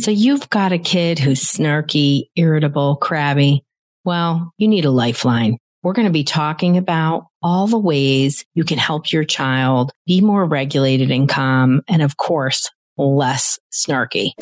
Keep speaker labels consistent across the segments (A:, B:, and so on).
A: So you've got a kid who's snarky, irritable, crabby. Well, you need a lifeline. We're going to be talking about all the ways you can help your child be more regulated and calm. And of course, less snarky.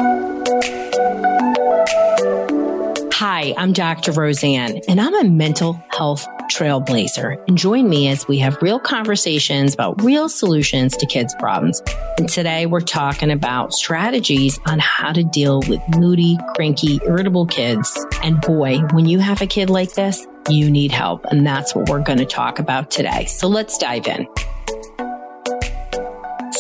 A: Hi, I'm Dr. Roseann, and I'm a mental health trailblazer. And join me as we have real conversations about real solutions to kids' problems. And today we're talking about strategies on how to deal with moody, cranky, irritable kids. And boy, when you have a kid like this, you need help. And that's what we're going to talk about today. So let's dive in.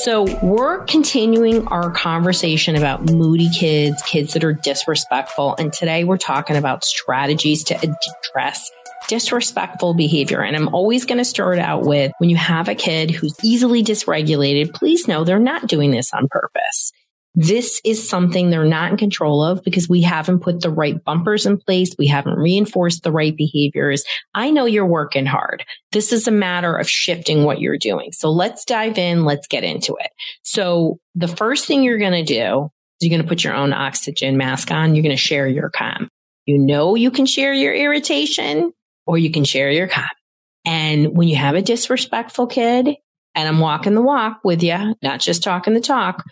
A: So we're continuing our conversation about moody kids, kids that are disrespectful. And today we're talking about strategies to address disrespectful behavior. And I'm always going to start out with when you have a kid who's easily dysregulated, please know they're not doing this on purpose. This is something they're not in control of because we haven't put the right bumpers in place. We haven't reinforced the right behaviors. I know you're working hard. This is a matter of shifting what you're doing. So let's dive in. Let's get into it. So the first thing you're going to do is you're going to put your own oxygen mask on. You're going to share your calm. You know, you can share your irritation or you can share your calm. And when you have a disrespectful kid and I'm walking the walk with you, not just talking the talk,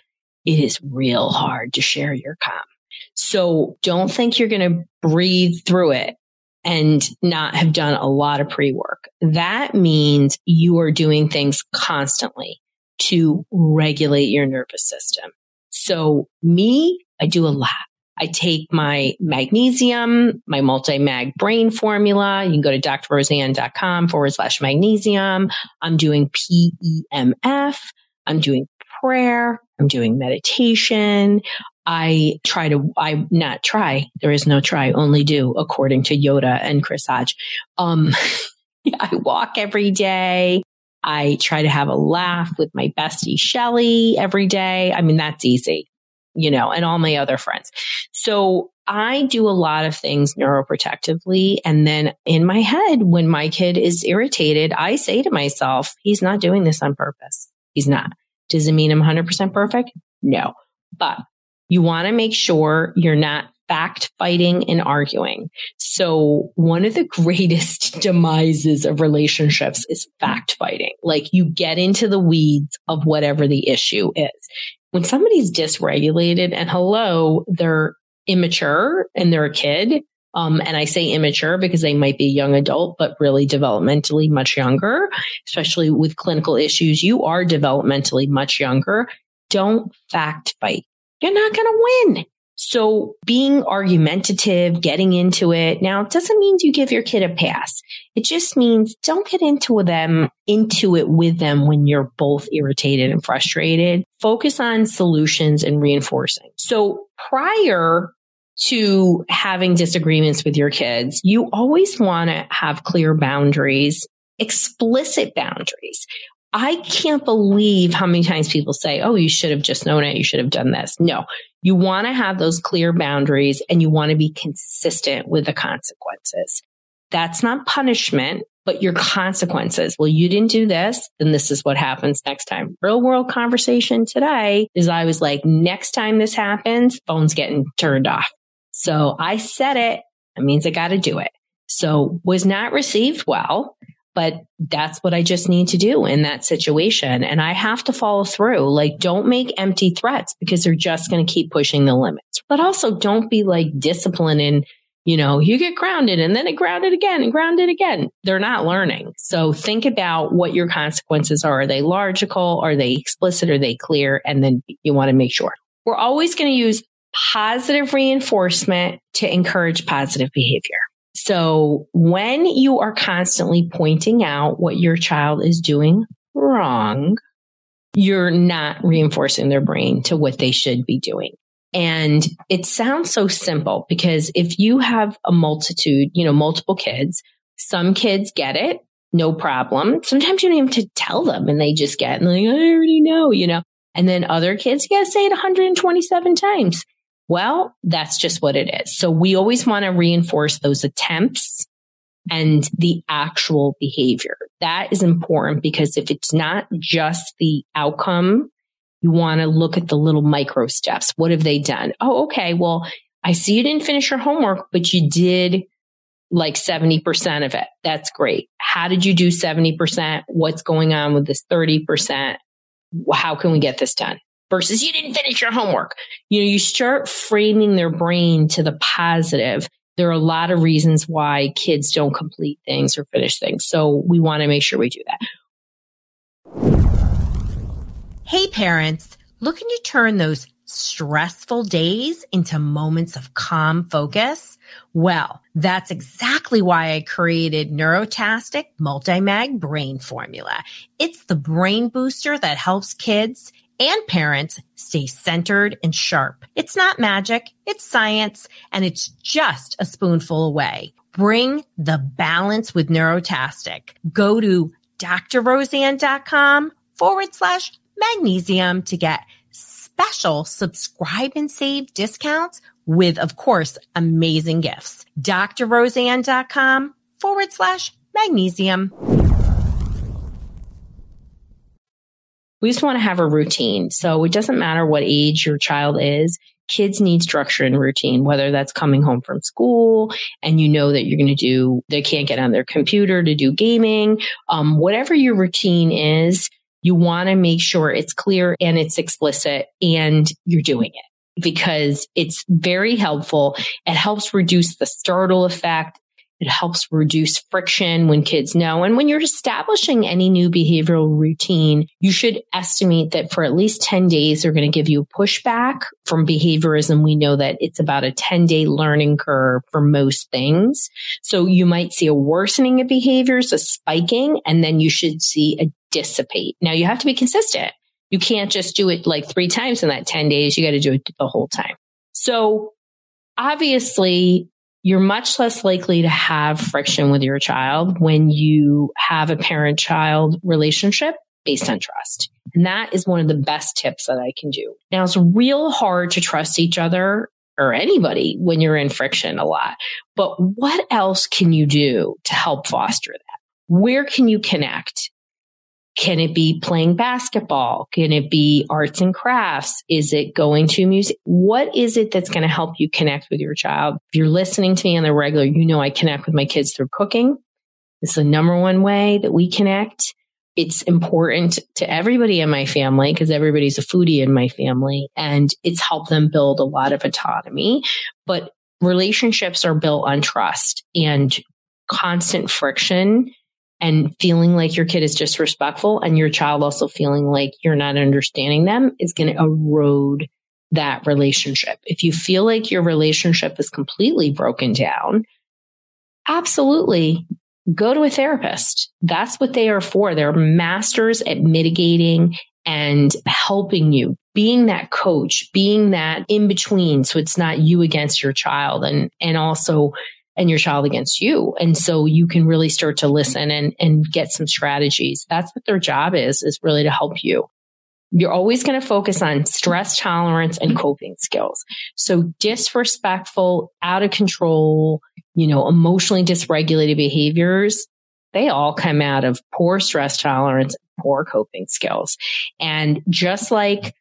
A: it is real hard to share your calm. So don't think you're going to breathe through it and not have done a lot of pre work. That means you are doing things constantly to regulate your nervous system. So me, I do a lot. I take my magnesium, my multi-mag brain formula. You can go to drroseann.com forward slash magnesium. I'm doing PEMF. I'm doing prayer. I'm doing meditation. I try to, I not try. There is no try, only do according to Yoda and Chris Hodge. Um, I walk every day. I try to have a laugh with my bestie Shelly every day. I mean, that's easy, you know, and all my other friends. So I do a lot of things neuroprotectively. And then in my head, when my kid is irritated, I say to myself, he's not doing this on purpose. He's not. Does it mean I'm 100% perfect? No. But you want to make sure you're not fact fighting and arguing. So one of the greatest demises of relationships is fact fighting. Like you get into the weeds of whatever the issue is. When somebody's dysregulated and hello, they're immature and they're a kid, um, and I say immature because they might be a young adult, but really developmentally much younger, especially with clinical issues. You are developmentally much younger. Don't fact fight. You're not going to win. So being argumentative, getting into it now it doesn't mean you give your kid a pass. It just means don't get into them, into it with them when you're both irritated and frustrated. Focus on solutions and reinforcing. So prior to having disagreements with your kids, you always want to have clear boundaries, explicit boundaries. I can't believe how many times people say, Oh, you should have just known it. You should have done this. No, you want to have those clear boundaries and you want to be consistent with the consequences. That's not punishment, but your consequences. Well, you didn't do this, then this is what happens next time. Real world conversation today is I was like, next time this happens, phone's getting turned off. So I said it. It means I got to do it. So was not received well, but that's what I just need to do in that situation. And I have to follow through. Like don't make empty threats because they're just going to keep pushing the limits, but also don't be like disciplined and you know, you get grounded and then it grounded again and grounded again. They're not learning. So think about what your consequences are. Are they logical? Are they explicit? Are they clear? And then you want to make sure. We're always going to use positive reinforcement to encourage positive behavior. So when you are constantly pointing out what your child is doing wrong, you're not reinforcing their brain to what they should be doing. And it sounds so simple because if you have a multitude, you know, multiple kids, some kids get it, no problem. Sometimes you don't even have to tell them and they just get and like, I already know, you know. And then other kids, gotta say it 127 times. Well, that's just what it is. So we always want to reinforce those attempts and the actual behavior. That is important because if it's not just the outcome You want to look at the little micro steps. What have they done? Oh, okay. Well, I see you didn't finish your homework, but you did like 70% of it. That's great. How did you do 70%? What's going on with this 30%? How can we get this done? Versus you didn't finish your homework. You know, you start framing their brain to the positive. There are a lot of reasons why kids don't complete things or finish things. So we want to make sure we do that.
B: Hey parents, looking to turn those stressful days into moments of calm focus? Well, that's exactly why I created Neurotastic Multimag Brain Formula. It's the brain booster that helps kids and parents stay centered and sharp. It's not magic, it's science, and it's just a spoonful away. Bring the balance with Neurotastic. Go to drroseann.com forward slash magnesium to get special subscribe and save discounts with, of course, amazing gifts. drroseann.com forward slash magnesium.
A: We just want to have a routine. So it doesn't matter what age your child is. Kids need structure and routine, whether that's coming home from school and you know that you're going to do, they can't get on their computer to do gaming. Um, whatever your routine is, you want to make sure it's clear and it's explicit and you're doing it because it's very helpful. It helps reduce the startle effect. It helps reduce friction when kids know. And when you're establishing any new behavioral routine, you should estimate that for at least 10 days, they're going to give you pushback from behaviorism. We know that it's about a 10 day learning curve for most things. So you might see a worsening of behaviors, a spiking, and then you should see a dissipate. Now you have to be consistent. You can't just do it like three times in that 10 days. You got to do it the whole time. So obviously you're much less likely to have friction with your child when you have a parent child relationship based on trust. And that is one of the best tips that I can do. Now it's real hard to trust each other or anybody when you're in friction a lot. But what else can you do to help foster that? Where can you connect? Can it be playing basketball? Can it be arts and crafts? Is it going to music? What is it that's going to help you connect with your child? If you're listening to me on the regular, you know I connect with my kids through cooking. It's the number one way that we connect. It's important to everybody in my family because everybody's a foodie in my family and it's helped them build a lot of autonomy. But relationships are built on trust and constant friction and feeling like your kid is disrespectful and your child also feeling like you're not understanding them is going to erode that relationship. If you feel like your relationship is completely broken down, absolutely go to a therapist. That's what they are for. They're masters at mitigating and helping you, being that coach, being that in between. So it's not you against your child and, and also and your child against you. And so you can really start to listen and, and get some strategies. That's what their job is, is really to help you. You're always going to focus on stress tolerance and coping skills. So disrespectful, out of control, you know, emotionally dysregulated behaviors, they all come out of poor stress tolerance, poor coping skills. And just like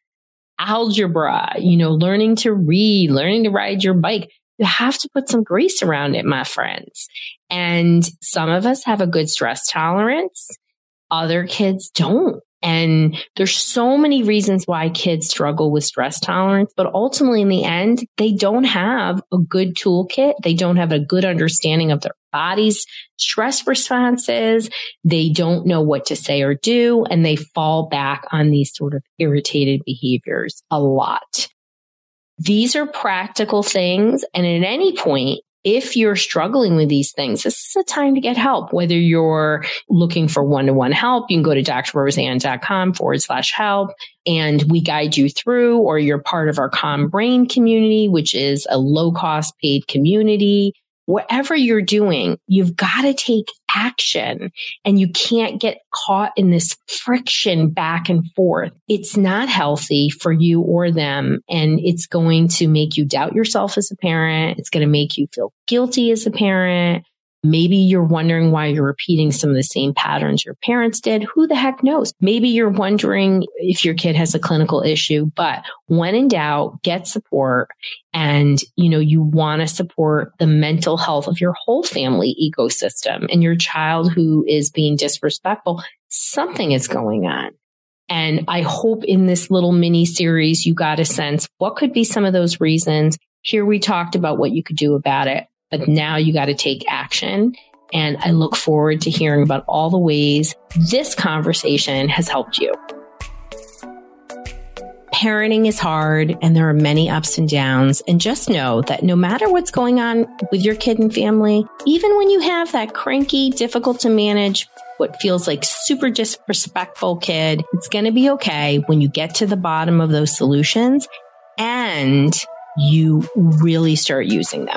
A: algebra, you know, learning to read, learning to ride your bike, you have to put some grease around it, my friends. And some of us have a good stress tolerance. Other kids don't. And there's so many reasons why kids struggle with stress tolerance, but ultimately in the end, they don't have a good toolkit. They don't have a good understanding of their body's stress responses. They don't know what to say or do, and they fall back on these sort of irritated behaviors a lot. These are practical things. And at any point, if you're struggling with these things, this is a time to get help. Whether you're looking for one to one help, you can go to drroseann.com forward slash help and we guide you through, or you're part of our Calm Brain community, which is a low cost paid community whatever you're doing, you've got to take action and you can't get caught in this friction back and forth. It's not healthy for you or them. And it's going to make you doubt yourself as a parent. It's going to make you feel guilty as a parent. Maybe you're wondering why you're repeating some of the same patterns your parents did. Who the heck knows? Maybe you're wondering if your kid has a clinical issue, but when in doubt, get support. And, you know, you want to support the mental health of your whole family ecosystem and your child who is being disrespectful. Something is going on. And I hope in this little mini series, you got a sense what could be some of those reasons. Here we talked about what you could do about it, but now you got to take action. And I look forward to hearing about all the ways this conversation has helped you. Parenting is hard and there are many ups and downs. And just know that no matter what's going on with your kid and family, even when you have that cranky, difficult to manage, what feels like super disrespectful kid, it's going to be okay when you get to the bottom of those solutions and you really start using them.